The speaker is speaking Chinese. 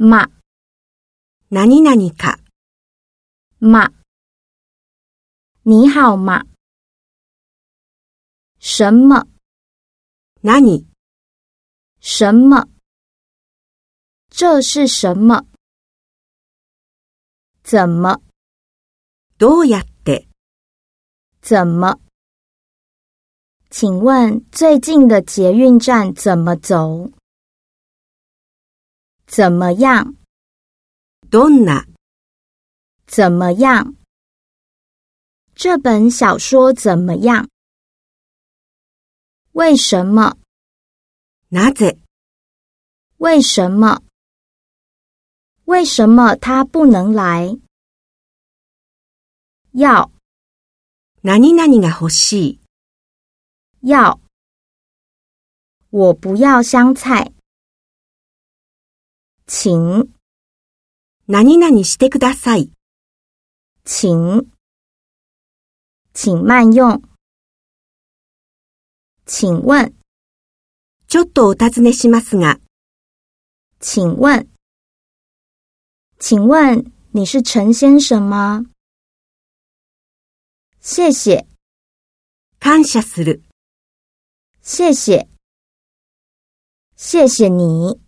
嘛，什么？你好吗？什么？哪里？什么？这是什么？怎么？どうやって？怎么？请问最近的捷运站怎么走？怎么样？Donna，怎么样？这本小说怎么样？为什么？なぜ？为什么？为什么他不能来？要。なに、なにが欲しい？要。我不要香菜。请。何々してください。请。请慢用。请问。ちょっとお尋ねしますが。请问。请问你是陈先生吗？谢谢。感謝する。谢谢。谢谢你。